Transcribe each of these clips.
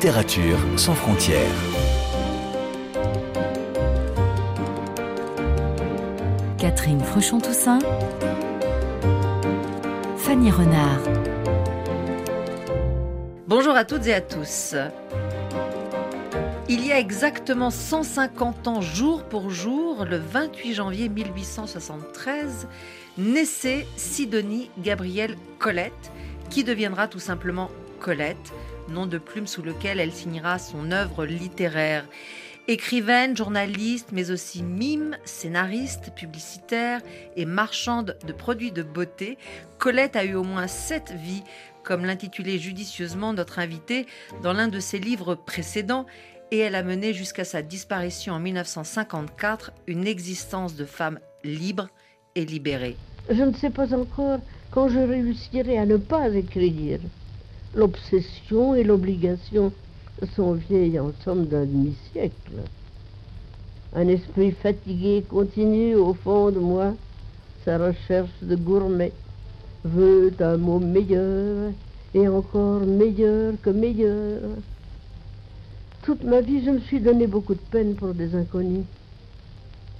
Littérature sans frontières. Catherine Fruchon-Toussaint. Fanny Renard. Bonjour à toutes et à tous. Il y a exactement 150 ans, jour pour jour, le 28 janvier 1873, naissait Sidonie Gabrielle Colette, qui deviendra tout simplement Colette, nom de plume sous lequel elle signera son œuvre littéraire. Écrivaine, journaliste, mais aussi mime, scénariste, publicitaire et marchande de produits de beauté, Colette a eu au moins sept vies, comme l'intitulait judicieusement notre invité dans l'un de ses livres précédents, et elle a mené jusqu'à sa disparition en 1954 une existence de femme libre et libérée. Je ne sais pas encore quand je réussirai à ne pas écrire. L'obsession et l'obligation sont vieilles en d'un demi-siècle. Un esprit fatigué continue au fond de moi sa recherche de gourmet, veut un mot meilleur et encore meilleur que meilleur. Toute ma vie, je me suis donné beaucoup de peine pour des inconnus.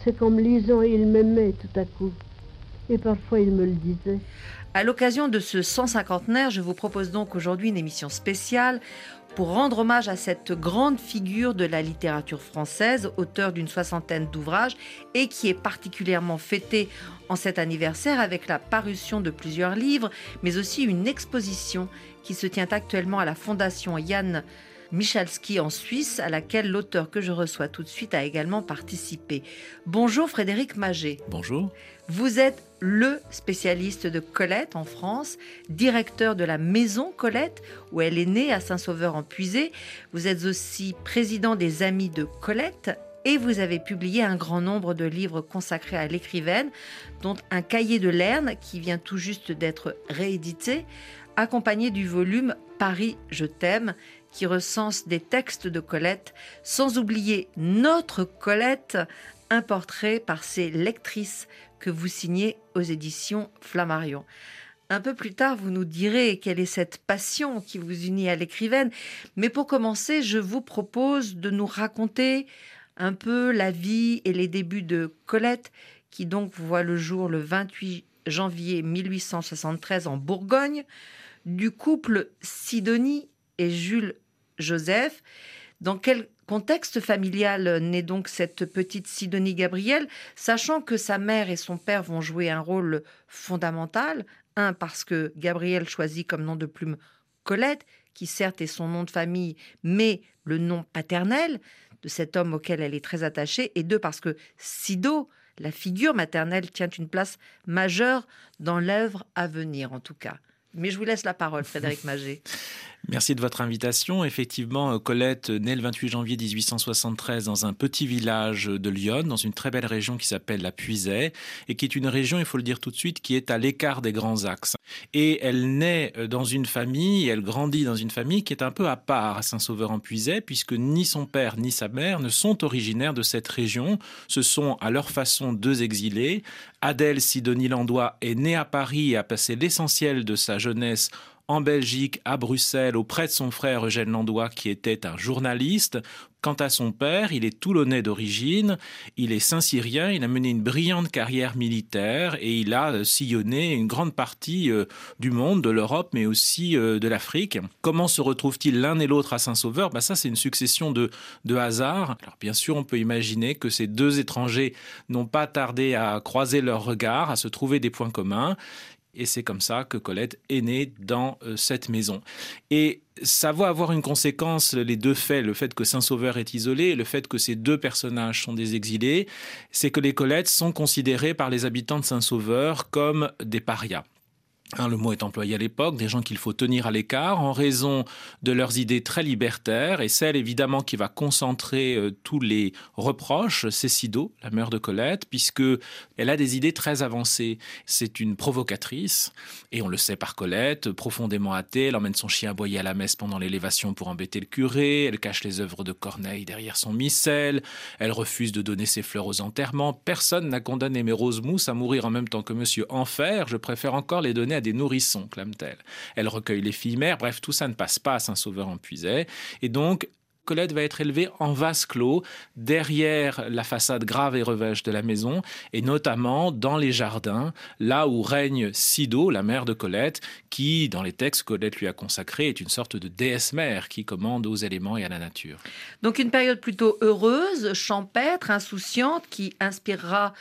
C'est comme lisant, ils m'aimaient tout à coup. Et parfois, ils me le disaient. À l'occasion de ce 150naire, je vous propose donc aujourd'hui une émission spéciale pour rendre hommage à cette grande figure de la littérature française, auteur d'une soixantaine d'ouvrages et qui est particulièrement fêtée en cet anniversaire avec la parution de plusieurs livres, mais aussi une exposition qui se tient actuellement à la Fondation Yann Michalski en Suisse, à laquelle l'auteur que je reçois tout de suite a également participé. Bonjour Frédéric Maget. Bonjour. Vous êtes le spécialiste de Colette en France, directeur de la maison Colette, où elle est née à Saint-Sauveur-en-Puisé. Vous êtes aussi président des Amis de Colette et vous avez publié un grand nombre de livres consacrés à l'écrivaine, dont un cahier de Lerne qui vient tout juste d'être réédité, accompagné du volume Paris, je t'aime, qui recense des textes de Colette, sans oublier notre Colette, un portrait par ses lectrices que vous signez aux éditions Flammarion. Un peu plus tard, vous nous direz quelle est cette passion qui vous unit à l'écrivaine, mais pour commencer, je vous propose de nous raconter un peu la vie et les débuts de Colette, qui donc voit le jour le 28 janvier 1873 en Bourgogne, du couple Sidonie et Jules Joseph. Dans quel contexte familial naît donc cette petite Sidonie Gabrielle, sachant que sa mère et son père vont jouer un rôle fondamental? Un, parce que Gabrielle choisit comme nom de plume Colette, qui certes est son nom de famille, mais le nom paternel de cet homme auquel elle est très attachée, et deux, parce que Sido, la figure maternelle, tient une place majeure dans l'œuvre à venir, en tout cas. Mais je vous laisse la parole, Frédéric Maget. Merci de votre invitation. Effectivement, euh, Colette naît le 28 janvier 1873 dans un petit village de Lyon, dans une très belle région qui s'appelle la Puisaye, et qui est une région, il faut le dire tout de suite, qui est à l'écart des grands axes. Et elle naît euh, dans une famille, elle grandit dans une famille qui est un peu à part à Saint-Sauveur-en-Puisaye, puisque ni son père ni sa mère ne sont originaires de cette région. Ce sont à leur façon deux exilés. Adèle Sidonie Landois est née à Paris et a passé l'essentiel de sa jeunesse en Belgique, à Bruxelles, auprès de son frère Eugène Landois, qui était un journaliste. Quant à son père, il est toulonnais d'origine, il est saint-syrien, il a mené une brillante carrière militaire et il a euh, sillonné une grande partie euh, du monde, de l'Europe, mais aussi euh, de l'Afrique. Comment se retrouvent-ils l'un et l'autre à Saint-Sauveur? Bah Ça, c'est une succession de, de hasards. Alors, bien sûr, on peut imaginer que ces deux étrangers n'ont pas tardé à croiser leurs regards, à se trouver des points communs. Et c'est comme ça que Colette est née dans euh, cette maison. Et ça va avoir une conséquence, les deux faits, le fait que Saint-Sauveur est isolé et le fait que ces deux personnages sont des exilés, c'est que les Colettes sont considérées par les habitants de Saint-Sauveur comme des parias. Hein, le mot est employé à l'époque, des gens qu'il faut tenir à l'écart en raison de leurs idées très libertaires et celle évidemment qui va concentrer euh, tous les reproches, c'est Sido, la mère de Colette, puisque elle a des idées très avancées. C'est une provocatrice et on le sait par Colette, profondément athée, elle emmène son chien aboyer à la messe pendant l'élévation pour embêter le curé, elle cache les œuvres de Corneille derrière son missel, elle refuse de donner ses fleurs aux enterrements. Personne n'a condamné mes roses mousses à mourir en même temps que Monsieur Enfer, je préfère encore les donner des nourrissons, clame-t-elle. Elle recueille les filles mères, bref, tout ça ne passe pas à Saint-Sauveur en Puisay. Et donc, Colette va être élevée en vase clos, derrière la façade grave et revêche de la maison, et notamment dans les jardins, là où règne Sido, la mère de Colette, qui, dans les textes que Colette lui a consacrés, est une sorte de déesse mère qui commande aux éléments et à la nature. Donc une période plutôt heureuse, champêtre, insouciante, qui inspirera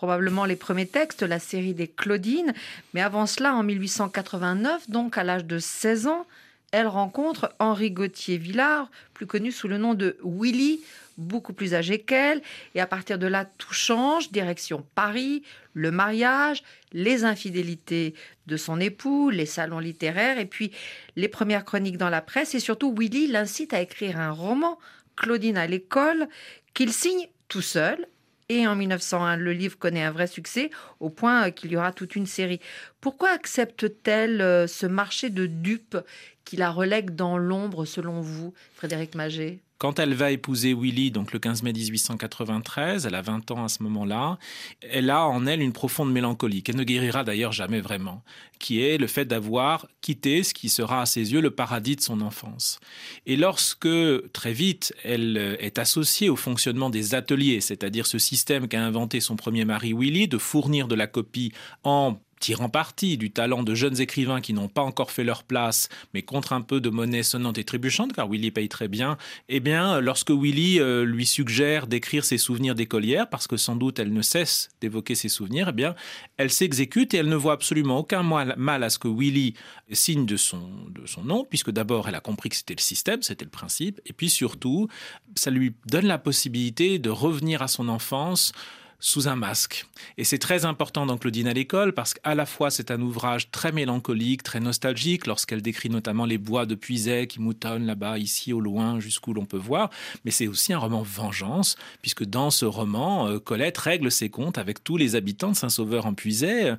probablement les premiers textes, la série des Claudines. Mais avant cela, en 1889, donc à l'âge de 16 ans, elle rencontre Henri Gauthier-Villard, plus connu sous le nom de Willy, beaucoup plus âgé qu'elle. Et à partir de là, tout change. Direction Paris, le mariage, les infidélités de son époux, les salons littéraires et puis les premières chroniques dans la presse. Et surtout, Willy l'incite à écrire un roman, Claudine à l'école, qu'il signe tout seul. Et en 1901, le livre connaît un vrai succès, au point qu'il y aura toute une série. Pourquoi accepte-t-elle euh, ce marché de dupes qui la relègue dans l'ombre, selon vous, Frédéric Maget? Quand elle va épouser Willy, donc le 15 mai 1893, elle a 20 ans à ce moment-là, elle a en elle une profonde mélancolie, qu'elle ne guérira d'ailleurs jamais vraiment, qui est le fait d'avoir quitté ce qui sera à ses yeux le paradis de son enfance. Et lorsque, très vite, elle est associée au fonctionnement des ateliers, c'est-à-dire ce système qu'a inventé son premier mari Willy, de fournir de la copie en tirant parti du talent de jeunes écrivains qui n'ont pas encore fait leur place, mais contre un peu de monnaie sonnante et trébuchante, car Willy paye très bien, eh bien, lorsque Willy euh, lui suggère d'écrire ses souvenirs d'écolière, parce que sans doute elle ne cesse d'évoquer ses souvenirs, eh bien, elle s'exécute et elle ne voit absolument aucun mal à ce que Willy signe de son, de son nom, puisque d'abord elle a compris que c'était le système, c'était le principe, et puis surtout, ça lui donne la possibilité de revenir à son enfance, sous un masque. Et c'est très important dans Claudine à l'école parce qu'à la fois c'est un ouvrage très mélancolique, très nostalgique lorsqu'elle décrit notamment les bois de Puisay qui moutonnent là-bas, ici au loin, jusqu'où l'on peut voir, mais c'est aussi un roman vengeance puisque dans ce roman, euh, Colette règle ses comptes avec tous les habitants de Saint-Sauveur en Puisay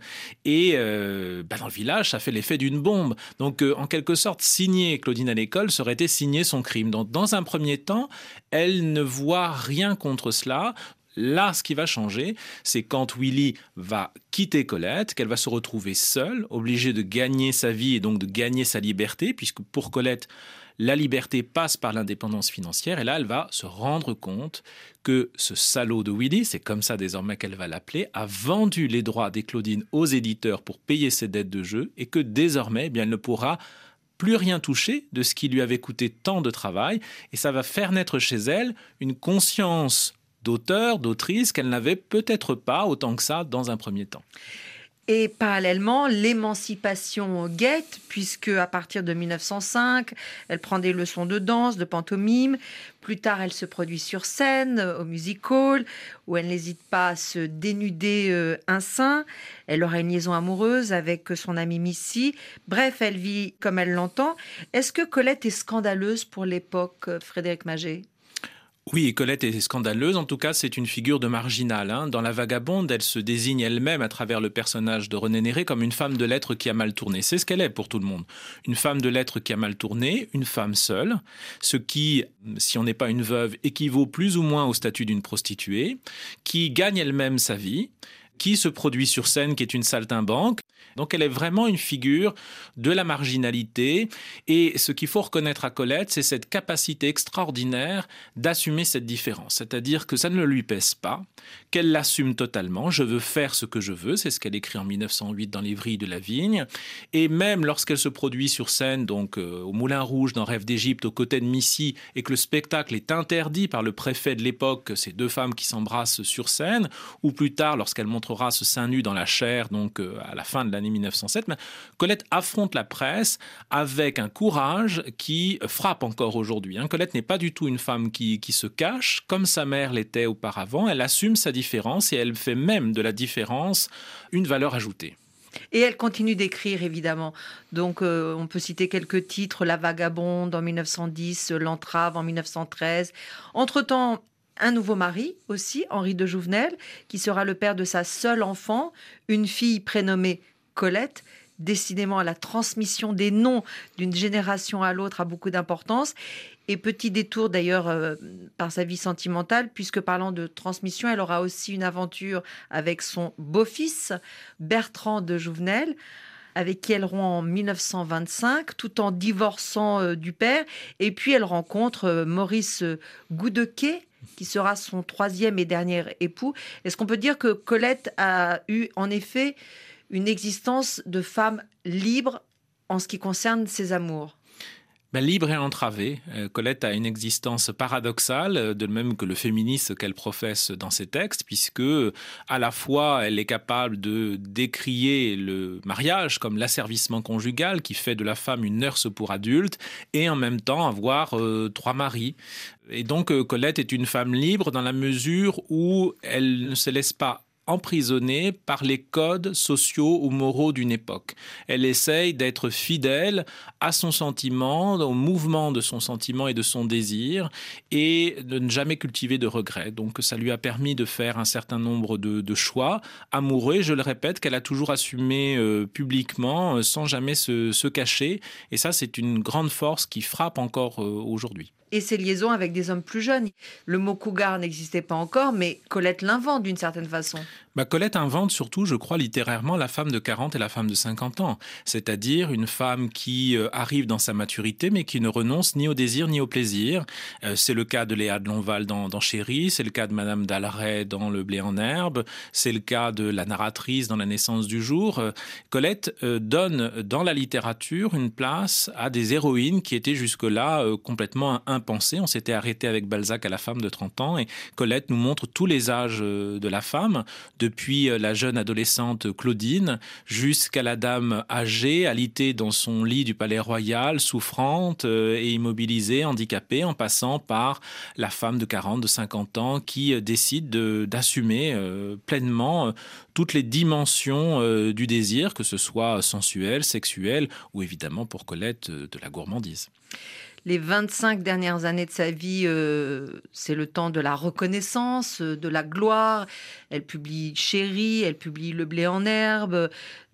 et euh, bah, dans le village ça fait l'effet d'une bombe. Donc euh, en quelque sorte signer Claudine à l'école serait été signer son crime. Donc dans un premier temps, elle ne voit rien contre cela. Là, ce qui va changer, c'est quand Willy va quitter Colette, qu'elle va se retrouver seule, obligée de gagner sa vie et donc de gagner sa liberté, puisque pour Colette, la liberté passe par l'indépendance financière. Et là, elle va se rendre compte que ce salaud de Willy, c'est comme ça désormais qu'elle va l'appeler, a vendu les droits des Claudines aux éditeurs pour payer ses dettes de jeu et que désormais, eh bien, elle ne pourra plus rien toucher de ce qui lui avait coûté tant de travail. Et ça va faire naître chez elle une conscience d'auteurs, d'autrices qu'elle n'avait peut-être pas autant que ça dans un premier temps. Et parallèlement, l'émancipation guette, puisque à partir de 1905, elle prend des leçons de danse, de pantomime. Plus tard, elle se produit sur scène, au music hall, où elle n'hésite pas à se dénuder euh, un sein. Elle aura une liaison amoureuse avec son amie Missy. Bref, elle vit comme elle l'entend. Est-ce que Colette est scandaleuse pour l'époque, Frédéric Maget oui, Colette est scandaleuse. En tout cas, c'est une figure de marginale. Hein. Dans La Vagabonde, elle se désigne elle-même à travers le personnage de René Néré comme une femme de lettres qui a mal tourné. C'est ce qu'elle est pour tout le monde. Une femme de lettres qui a mal tourné, une femme seule, ce qui, si on n'est pas une veuve, équivaut plus ou moins au statut d'une prostituée, qui gagne elle-même sa vie, qui se produit sur scène, qui est une saltimbanque. Donc elle est vraiment une figure de la marginalité. Et ce qu'il faut reconnaître à Colette, c'est cette capacité extraordinaire d'assumer cette différence. C'est-à-dire que ça ne lui pèse pas, qu'elle l'assume totalement. Je veux faire ce que je veux. C'est ce qu'elle écrit en 1908 dans Vrilles de la Vigne. Et même lorsqu'elle se produit sur scène, donc euh, au Moulin Rouge, dans Rêve d'Égypte, aux côtés de Missy, et que le spectacle est interdit par le préfet de l'époque, ces deux femmes qui s'embrassent sur scène, ou plus tard, lorsqu'elle montre ce sein nu dans la chair, donc euh, à la fin de l'année 1907. Mais Colette affronte la presse avec un courage qui frappe encore aujourd'hui. Hein. Colette n'est pas du tout une femme qui, qui se cache, comme sa mère l'était auparavant. Elle assume sa différence et elle fait même de la différence une valeur ajoutée. Et elle continue d'écrire, évidemment. Donc, euh, on peut citer quelques titres La Vagabonde en 1910, L'Entrave en 1913. Entre-temps, un nouveau mari aussi, Henri de Jouvenel, qui sera le père de sa seule enfant, une fille prénommée Colette. Décidément, la transmission des noms d'une génération à l'autre a beaucoup d'importance. Et petit détour d'ailleurs euh, par sa vie sentimentale, puisque parlant de transmission, elle aura aussi une aventure avec son beau-fils, Bertrand de Jouvenel. avec qui elle rompt en 1925, tout en divorçant euh, du père. Et puis elle rencontre euh, Maurice Goudequet, qui sera son troisième et dernier époux. Est-ce qu'on peut dire que Colette a eu en effet une existence de femme libre en ce qui concerne ses amours ben, libre et entravée. Euh, Colette a une existence paradoxale, euh, de même que le féminisme qu'elle professe dans ses textes, puisque à la fois elle est capable de décrier le mariage comme l'asservissement conjugal qui fait de la femme une nurse pour adulte, et en même temps avoir euh, trois maris. Et donc Colette est une femme libre dans la mesure où elle ne se laisse pas emprisonnée par les codes sociaux ou moraux d'une époque. Elle essaye d'être fidèle à son sentiment, au mouvement de son sentiment et de son désir, et de ne jamais cultiver de regrets. Donc ça lui a permis de faire un certain nombre de, choix amoureux, je le répète, qu'elle a toujours assumé euh, publiquement, euh, sans jamais se, cacher. Et ça, c'est une grande force qui frappe encore euh, aujourd'hui et ses liaisons avec des hommes plus jeunes. Le mot cougar n'existait pas encore, mais Colette l'invente d'une certaine façon. Bah, Colette invente surtout, je crois, littérairement la femme de 40 et la femme de 50 ans, c'est-à-dire une femme qui euh, arrive dans sa maturité, mais qui ne renonce ni au désir ni au plaisir. Euh, c'est le cas de Léa de Lonval dans, Chéri, c'est le cas de Madame d'Alray dans Le blé en herbe, c'est le cas de la narratrice dans La naissance du jour. Euh, Colette donne dans la littérature une place à des héroïnes qui étaient jusque-là complètement impensées. On s'était arrêté avec Balzac à la femme de 30 ans et Colette nous montre tous les âges de la femme depuis euh, la jeune adolescente Claudine jusqu'à la dame âgée, alitée dans son lit du palais royal, souffrante euh, et immobilisée, handicapée, en passant par la femme de 40, de 50 ans qui euh, décide d'assumer pleinement toutes les dimensions du désir, que ce soit sensuel, sexuel ou évidemment pour Colette de la gourmandise les 25 dernières années de sa vie, euh, c'est le temps de la reconnaissance, de la gloire. Elle publie Chérie, elle publie Le blé en herbe,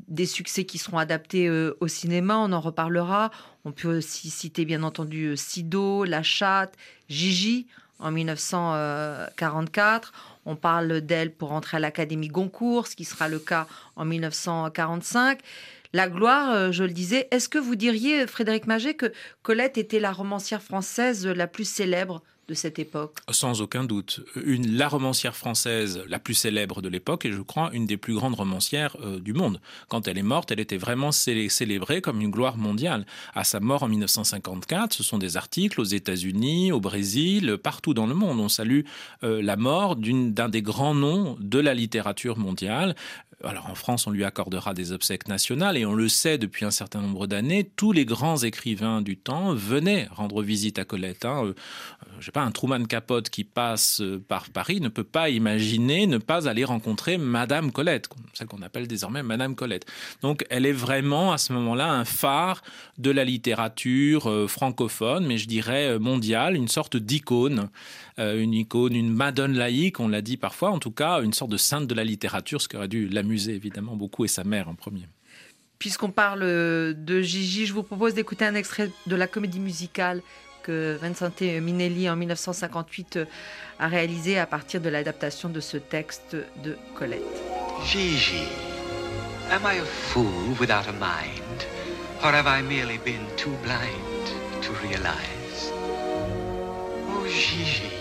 des succès qui seront adaptés euh, au cinéma, on en reparlera. On peut aussi citer bien entendu Sido, La Chatte, Gigi en 1944. On parle d'elle pour entrer à l'Académie Goncourt, ce qui sera le cas en 1945. La gloire, euh, je le disais, est-ce que vous diriez, Frédéric Maget, que Colette était la romancière française la plus célèbre de cette époque? Sans aucun doute. Une, la romancière française la plus célèbre de l'époque et je crois une des plus grandes romancières euh, du monde. Quand elle est morte, elle était vraiment célébrée comme une gloire mondiale. À sa mort en 1954, ce sont des articles aux États-Unis, au Brésil, partout dans le monde. On salue euh, la mort d'un des grands noms de la littérature mondiale. Alors en France, on lui accordera des obsèques nationales et on le sait depuis un certain nombre d'années, tous les grands écrivains du temps venaient rendre visite à Colette. Hein. Euh, je sais pas, un Truman Capote qui passe euh, par Paris ne peut pas imaginer ne pas aller rencontrer Madame Colette, celle qu'on appelle désormais Madame Colette. Donc elle est vraiment à ce moment-là un phare de la littérature euh, francophone, mais je dirais mondiale, une sorte d'icône, une icône, une madone laïque, on l'a dit parfois, en tout cas une sorte de sainte de la littérature, ce qui aurait dû l'amuser évidemment beaucoup et sa mère en premier. Puisqu'on parle de Gigi, je vous propose d'écouter un extrait de la comédie musicale que Vincente Minelli en 1958 a réalisé à partir de l'adaptation de ce texte de Colette. Gigi, am I a fool without a mind? Or have I merely been too blind to realize? Oh Gigi,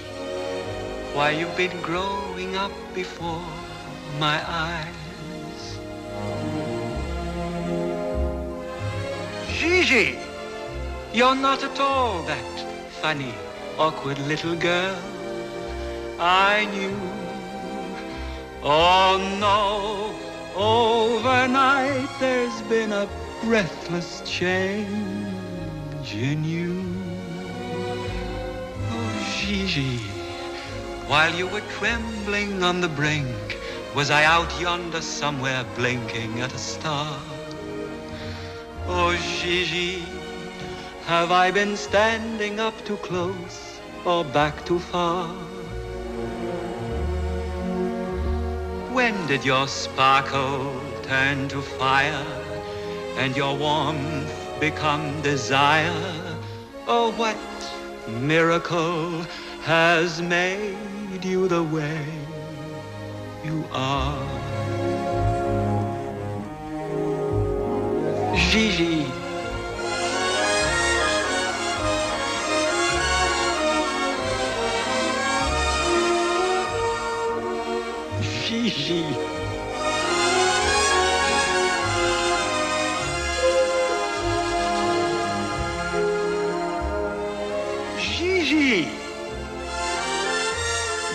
why you've been growing up before my eyes? Gigi, you're not at all that funny, awkward little girl I knew. Oh no, overnight there's been a breathless change in you. Oh, Gigi, while you were trembling on the brink, was I out yonder somewhere blinking at a star? Oh, Gigi, have I been standing up too close or back too far? When did your sparkle turn to fire and your warmth become desire? Oh, what miracle has made you the way you are. Gigi. Gigi. Gigi.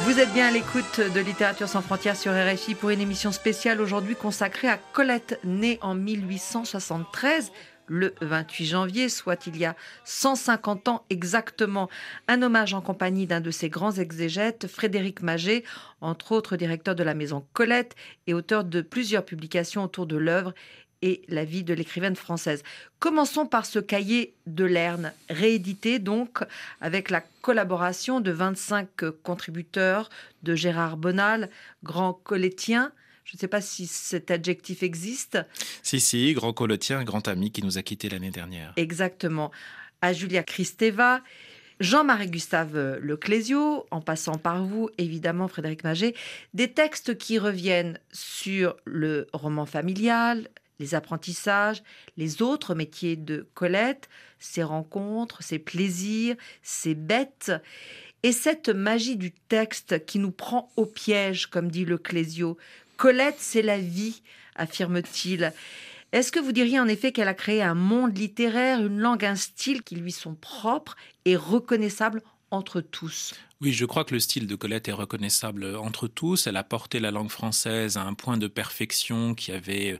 Vous êtes bien à l'écoute de Littérature sans frontières sur RFI pour une émission spéciale aujourd'hui consacrée à Colette, née en 1873 le 28 janvier, soit il y a 150 ans exactement. Un hommage en compagnie d'un de ses grands exégètes, Frédéric Maget, entre autres directeur de la maison Colette et auteur de plusieurs publications autour de l'œuvre et la vie de l'écrivaine française. Commençons par ce cahier de Lerne, réédité donc avec la collaboration de 25 contributeurs de Gérard Bonal, grand collétien. Je ne sais pas si cet adjectif existe. Si, si, grand collétien, un grand ami qui nous a quittés l'année dernière. Exactement. À Julia Kristeva. Jean-Marie Gustave Leclésio, en passant par vous, évidemment, Frédéric Maget, des textes qui reviennent sur le roman familial, les apprentissages, les autres métiers de Colette, ses rencontres, ses plaisirs, ses bêtes. Et cette magie du texte qui nous prend au piège, comme dit le Clésio. Colette, c'est la vie, affirme-t-il. Est-ce que vous diriez en effet qu'elle a créé un monde littéraire, une langue, un style qui lui sont propres et reconnaissables entre tous? Oui, je crois que le style de Colette est reconnaissable entre tous. Elle a porté la langue française à un point de perfection qui avait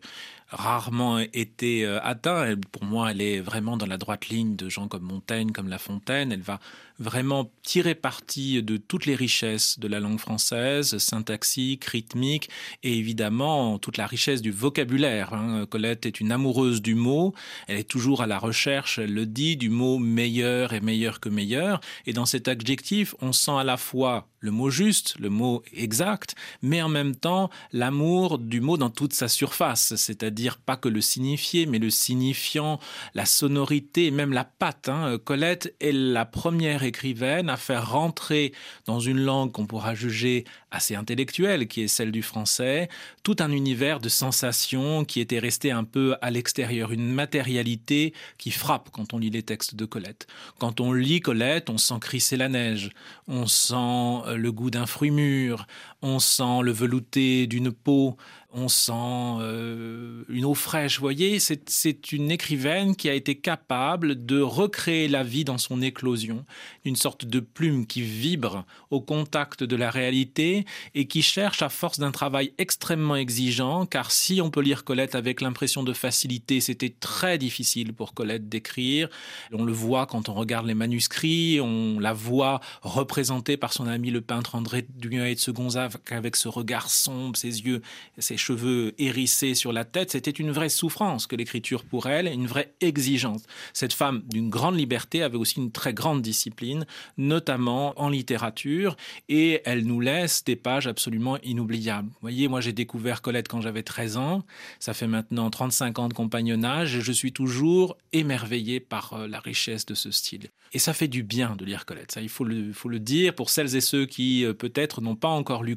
rarement été euh, atteint. pour moi, elle est vraiment dans la droite ligne de gens comme Montaigne, comme La Fontaine. Elle va vraiment tirer parti de toutes les richesses de la langue française, syntaxique, rythmique, et évidemment toute la richesse du vocabulaire. Hein. Colette est une amoureuse du mot. Elle est toujours à la recherche, elle le dit, du mot meilleur et meilleur que meilleur. Et dans cet adjectif, on sent à la fois le mot juste, le mot exact, mais en même temps l'amour du mot dans toute sa surface, c'est-à-dire pas que le signifié, mais le signifiant, la sonorité, même la patte. Hein. Colette est la première écrivaine à faire rentrer dans une langue qu'on pourra juger assez intellectuelle, qui est celle du français, tout un univers de sensations qui était resté un peu à l'extérieur, une matérialité qui frappe quand on lit les textes de Colette. Quand on lit Colette, on sent crisser la neige, on sent euh, le goût d'un fruit mûr, on sent le velouté d'une peau, on sent euh, une eau fraîche. Vous voyez, c'est une écrivaine qui a été capable de recréer la vie dans son éclosion, une sorte de plume qui vibre au contact de la réalité et qui cherche à force d'un travail extrêmement exigeant, car si on peut lire Colette avec l'impression de facilité, c'était très difficile pour Colette d'écrire. On le voit quand on regarde les manuscrits, on la voit représentée par son ami le peintre André Duguay de Segonzac avec ce regard sombre, ses yeux, ses cheveux hérissés sur la tête, c'était une vraie souffrance que l'écriture pour elle, une vraie exigence. Cette femme d'une grande liberté avait aussi une très grande discipline, notamment en littérature, et elle nous laisse des pages absolument inoubliables. Vous voyez, moi j'ai découvert Colette quand j'avais 13 ans, ça fait maintenant 35 ans de compagnonnage, et je suis toujours émerveillé par euh, la richesse de ce style. Et ça fait du bien de lire Colette, ça il faut le, faut le dire, pour celles et ceux qui euh, peut-être n'ont pas encore lu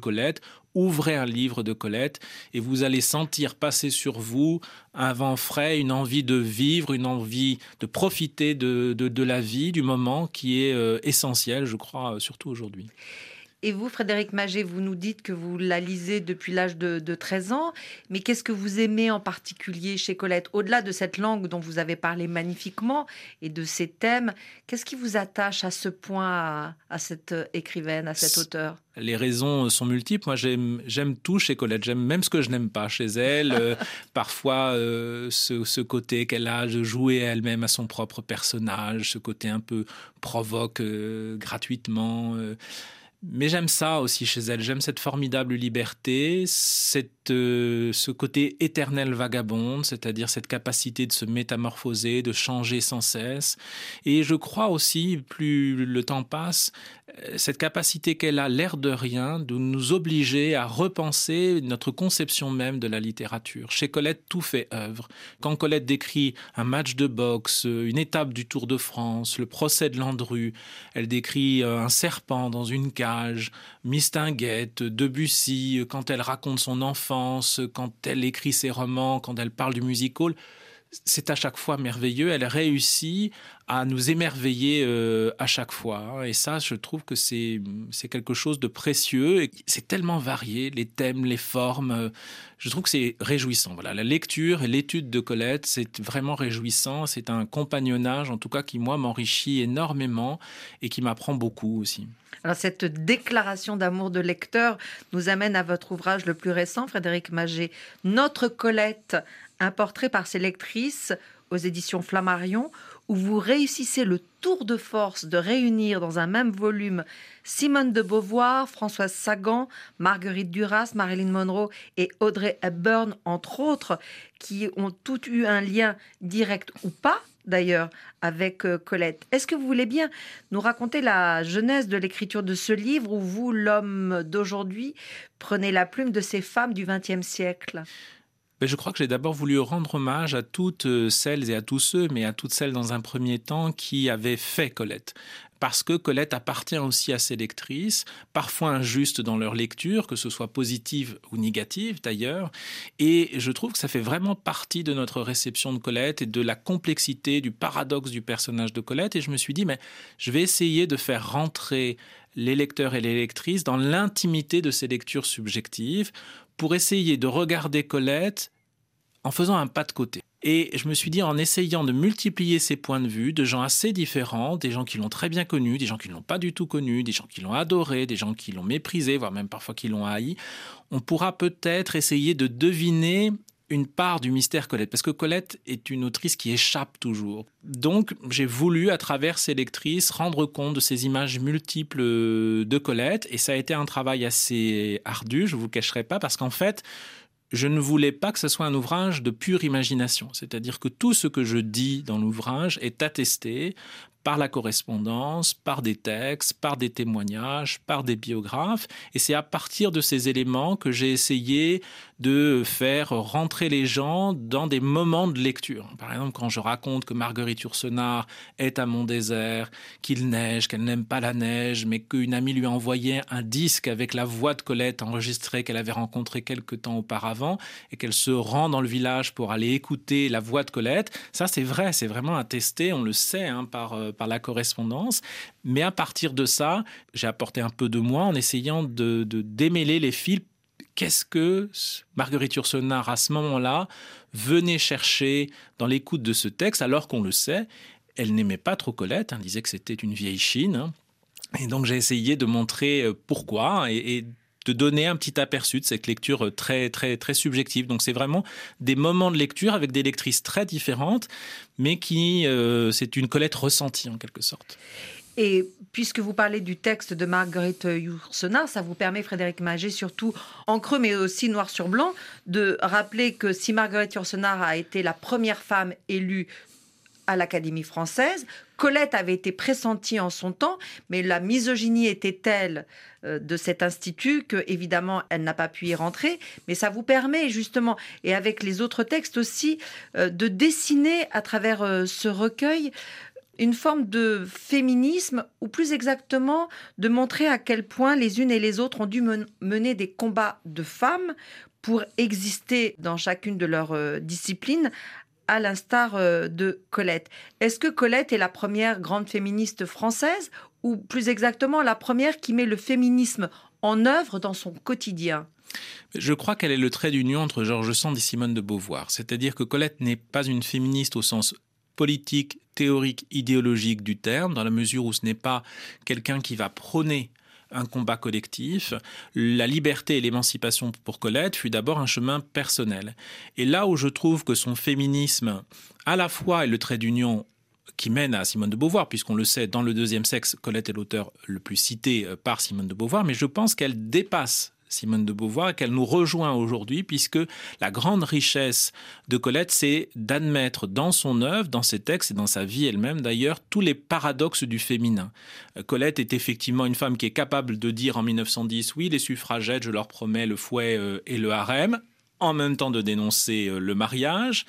Ouvrez un livre de Colette et vous allez sentir passer sur vous un vent frais, une envie de vivre, une envie de profiter de, de, la vie, du moment qui est euh, essentiel, je crois, euh, surtout aujourd'hui. Et vous, Frédéric Maget, vous nous dites que vous la lisez depuis l'âge de, 13 ans, mais qu'est-ce que vous aimez en particulier chez Colette? Au-delà de cette langue dont vous avez parlé magnifiquement et de ces thèmes, qu'est-ce qui vous attache à ce point à, cette écrivaine, à cet auteur? les raisons sont multiples. Moi, j'aime tout chez Colette. J'aime même ce que je n'aime pas chez elle. Euh, parfois, euh, ce, côté qu'elle a de jouer elle-même à son propre personnage, ce côté un peu provoque euh, gratuitement. Mais j'aime ça aussi chez elle. J'aime cette formidable liberté, cette, euh, ce côté éternel vagabonde, c'est-à-dire cette capacité de se métamorphoser, de changer sans cesse. Et je crois aussi, plus le temps passe, cette capacité qu'elle a, l'air de rien, de nous obliger à repenser notre conception même de la littérature. Chez Colette, tout fait œuvre. Quand Colette décrit un match de boxe, une étape du Tour de France, le procès de Landru, elle décrit euh, un serpent dans une cage, Mistinguette, Debussy, quand elle raconte son enfance, quand elle écrit ses romans, quand elle parle du musical, c'est à chaque fois merveilleux. Elle réussit à nous émerveiller euh, à chaque fois. Et ça, je trouve que c'est quelque chose de précieux. C'est tellement varié, les thèmes, les formes. Euh, je trouve que c'est réjouissant. Voilà, la lecture et l'étude de Colette, c'est vraiment réjouissant. C'est un compagnonnage, en tout cas, qui moi m'enrichit énormément et qui m'apprend beaucoup aussi. Alors cette déclaration d'amour de lecteur nous amène à votre ouvrage le plus récent, Frédéric Maget, Notre Colette, un portrait par ses lectrices aux éditions Flammarion, où vous réussissez le tour de force de réunir dans un même volume Simone de Beauvoir, Françoise Sagan, Marguerite Duras, Marilyn Monroe et Audrey Hepburn, entre autres, qui ont toutes eu un lien direct ou pas d'ailleurs avec euh, Colette. Est-ce que vous voulez bien nous raconter la genèse de l'écriture de ce livre où vous, l'homme d'aujourd'hui, prenez la plume de ces femmes du XXe siècle? Ben, je crois que j'ai d'abord voulu rendre hommage à toutes euh, celles et à tous ceux, mais à toutes celles dans un premier temps qui avaient fait Colette. Parce que Colette appartient aussi à ses lectrices, parfois injustes dans leur lecture, que ce soit positive ou négative d'ailleurs, et je trouve que ça fait vraiment partie de notre réception de Colette et de la complexité, du paradoxe du personnage de Colette, et je me suis dit, mais je vais essayer de faire rentrer les lecteurs et les lectrices dans l'intimité de ces lectures subjectives pour essayer de regarder Colette en faisant un pas de côté. Et je me suis dit, en essayant de multiplier ces points de vue de gens assez différents, des gens qui l'ont très bien connu, des gens qui ne l'ont pas du tout connu, des gens qui l'ont adoré, des gens qui l'ont méprisé, voire même parfois qui l'ont haï, on pourra peut-être essayer de deviner une part du mystère Colette, parce que Colette est une autrice qui échappe toujours. Donc j'ai voulu, à travers ces lectrices, rendre compte de ces images multiples de Colette, et ça a été un travail assez ardu, je ne vous cacherai pas, parce qu'en fait, je ne voulais pas que ce soit un ouvrage de pure imagination, c'est-à-dire que tout ce que je dis dans l'ouvrage est attesté par la correspondance, par des textes, par des témoignages, par des biographes. Et c'est à partir de ces éléments que j'ai essayé de faire rentrer les gens dans des moments de lecture. Par exemple, quand je raconte que Marguerite Yourcenar est à Mont-Désert, qu'il neige, qu'elle n'aime pas la neige, mais qu'une amie lui a envoyé un disque avec la voix de Colette enregistrée qu'elle avait rencontrée quelque temps auparavant et qu'elle se rend dans le village pour aller écouter la voix de Colette. Ça, c'est vrai, c'est vraiment attesté, on le sait hein, par, euh, par la correspondance. Mais à partir de ça, j'ai apporté un peu de moi en essayant de, démêler les fils. Qu'est-ce que Marguerite Yourcenar, à ce moment-là, venait chercher dans l'écoute de ce texte, alors qu'on le sait, elle n'aimait pas trop Colette, elle disait que c'était une vieille Chine. Hein. Et donc j'ai essayé de montrer euh, pourquoi et de donner un petit aperçu de cette lecture euh, très, très, très subjective. Donc, c'est vraiment des moments de lecture avec des lectrices très différentes, mais qui, euh, c'est une Colette ressentie en quelque sorte. Et puisque vous parlez du texte de Marguerite Yourcenar, ça vous permet, Frédéric Maget, surtout en creux, mais aussi noir sur blanc, de rappeler que si Marguerite Yourcenar a été la première femme élue à l'Académie française. Colette avait été pressentie en son temps, mais la misogynie était telle euh, de cet institut que, évidemment, elle n'a pas pu y rentrer. Mais ça vous permet justement, et avec les autres textes aussi, euh, de dessiner à travers euh, ce recueil une forme de féminisme, ou plus exactement de montrer à quel point les unes et les autres ont dû mener des combats de femmes pour exister dans chacune de leurs disciplines à l'instar euh, de Colette. Est-ce que Colette est la première grande féministe française ou plus exactement la première qui met le féminisme en œuvre dans son quotidien? Je crois qu'elle est le trait d'union entre Georges Sand et Simone de Beauvoir. C'est-à-dire que Colette n'est pas une féministe au sens politique, théorique, idéologique du terme, dans la mesure où ce n'est pas quelqu'un qui va prôner un combat collectif. La liberté et l'émancipation pour Colette fut d'abord un chemin personnel. Et là où je trouve que son féminisme, à la fois est le trait d'union qui mène à Simone de Beauvoir, puisqu'on le sait, dans le deuxième sexe, Colette est l'auteur le plus cité euh, par Simone de Beauvoir, mais je pense qu'elle dépasse Simone de Beauvoir, qu'elle nous rejoint aujourd'hui, puisque la grande richesse de Colette, c'est d'admettre dans son œuvre, dans ses textes et dans sa vie elle-même d'ailleurs, tous les paradoxes du féminin. Euh, Colette est effectivement une femme qui est capable de dire en 1910, oui, les suffragettes, je leur promets le fouet euh, et le harem, en même temps de dénoncer euh, le mariage.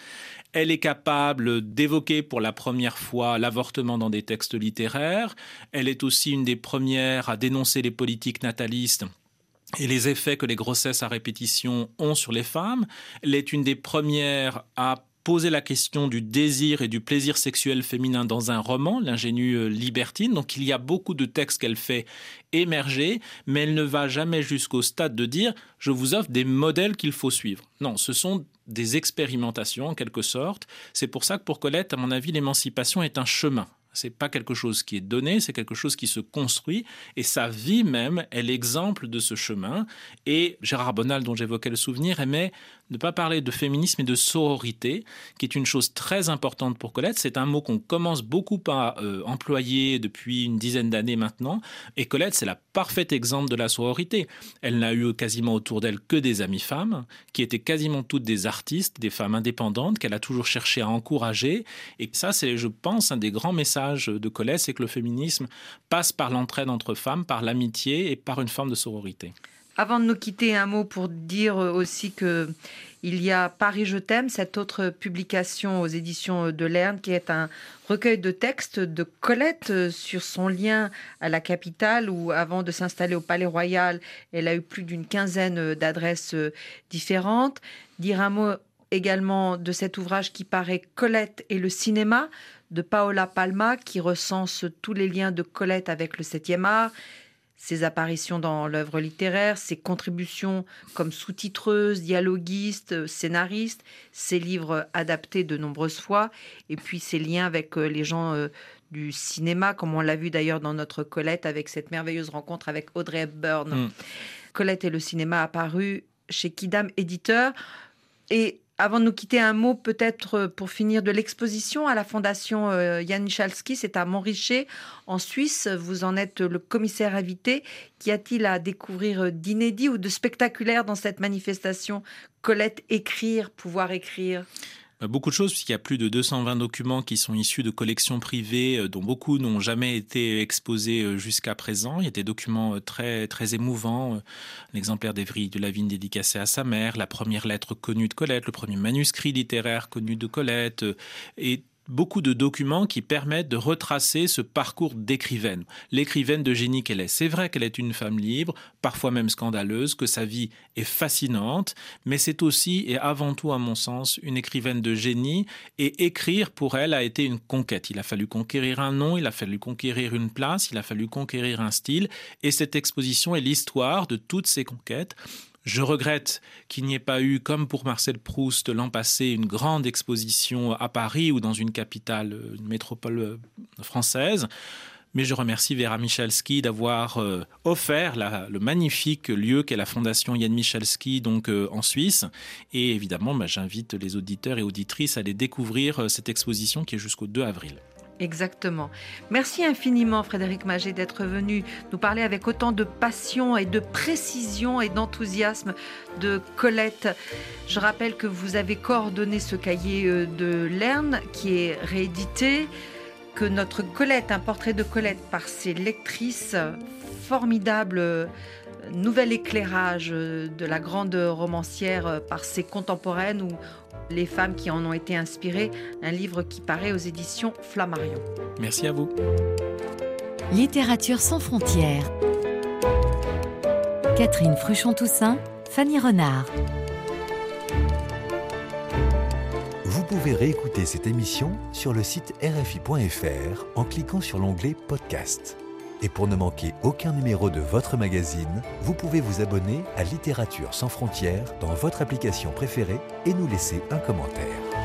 Elle est capable d'évoquer pour la première fois l'avortement dans des textes littéraires. Elle est aussi une des premières à dénoncer les politiques natalistes et les effets que les grossesses à répétition ont sur les femmes. Elle est une des premières à poser la question du désir et du plaisir sexuel féminin dans un roman, l'ingénue euh, libertine. Donc il y a beaucoup de textes qu'elle fait émerger, mais elle ne va jamais jusqu'au stade de dire je vous offre des modèles qu'il faut suivre. Non, ce sont des expérimentations en quelque sorte. C'est pour ça que pour Colette, à mon avis, l'émancipation est un chemin. C'est pas quelque chose qui est donné, c'est quelque chose qui se construit. Et sa vie même est l'exemple de ce chemin. Et Gérard Bonal, dont j'évoquais le souvenir, aimait ne pas parler de féminisme et de sororité, qui est une chose très importante pour Colette. C'est un mot qu'on commence beaucoup à euh, employer depuis une dizaine d'années maintenant. Et Colette, c'est la parfaite exemple de la sororité. Elle n'a eu quasiment autour d'elle que des amies femmes, qui étaient quasiment toutes des artistes, des femmes indépendantes, qu'elle a toujours cherché à encourager. Et ça, c'est, je pense, un des grands messages de Colette, c'est que le féminisme passe par l'entraide entre femmes, par l'amitié et par une forme de sororité. Avant de nous quitter, un mot pour dire aussi que il y a Paris Je t'aime, cette autre publication aux éditions de Lerne, qui est un recueil de textes de Colette sur son lien à la capitale, où avant de s'installer au Palais Royal, elle a eu plus d'une quinzaine d'adresses différentes. Dire un mot également de cet ouvrage qui paraît Colette et le cinéma de Paola Palma, qui recense tous les liens de Colette avec le 7e art ses apparitions dans l'œuvre littéraire, ses contributions comme sous-titreuse, dialoguiste, scénariste, ses livres adaptés de nombreuses fois, et puis ses liens avec euh, les gens euh, du cinéma, comme on l'a vu d'ailleurs dans notre Colette avec cette merveilleuse rencontre avec Audrey Hepburn. Mm. Colette et le cinéma apparu chez Kidam Éditeur. Et avant de nous quitter, un mot peut-être euh, pour finir de l'exposition à la Fondation Jan euh, Michalski, c'est à Montrichet, en Suisse. Vous en êtes le commissaire invité. Qu'y a-t-il à découvrir d'inédit ou de spectaculaire dans cette manifestation? Colette, écrire, pouvoir écrire? Beaucoup de choses, puisqu'il y a plus de 220 documents qui sont issus de collections privées, euh, dont beaucoup n'ont jamais été exposés euh, jusqu'à présent. Il y a des documents euh, très, très émouvants. Un exemplaire d'Evry de Lavigne dédicacé à sa mère, la première lettre connue de Colette, le premier manuscrit littéraire connu de Colette, et beaucoup de documents qui permettent de retracer ce parcours d'écrivaine. L'écrivaine de génie qu'elle est. C'est vrai qu'elle est une femme libre, parfois même scandaleuse, que sa vie est fascinante, mais c'est aussi et avant tout, à mon sens, une écrivaine de génie. Et écrire pour elle a été une conquête. Il a fallu conquérir un nom, il a fallu conquérir une place, il a fallu conquérir un style. Et cette exposition est l'histoire de toutes ces conquêtes. Je regrette qu'il n'y ait pas eu, comme pour Marcel Proust l'an passé, une grande exposition à Paris ou dans une capitale, une métropole euh, française. Mais je remercie Vera Michalski d'avoir euh, offert le magnifique lieu qu'est la Fondation Yann Michalski donc euh, en Suisse. Et évidemment, bah, j'invite les auditeurs et auditrices à aller découvrir cette exposition qui est jusqu'au 2 avril. Exactement. Merci infiniment Frédéric Magé d'être venu nous parler avec autant de passion et de précision et d'enthousiasme de Colette. Je rappelle que vous avez coordonné ce cahier euh, de Lerne qui est réédité, que notre Colette, un portrait de Colette par ses lectrices, formidable euh, nouvel éclairage euh, de la grande romancière par ses contemporaines ou les femmes qui en ont été inspirées, un livre qui paraît aux éditions Flammarion. Merci à vous. Littérature sans frontières. Catherine Fruchon-Toussaint, Fanny Renard. Vous pouvez réécouter cette émission sur le site rfi.fr en cliquant sur l'onglet Podcast. Et pour ne manquer aucun numéro de votre magazine, vous pouvez vous abonner à Littérature sans frontières dans votre application préférée et nous laisser un commentaire.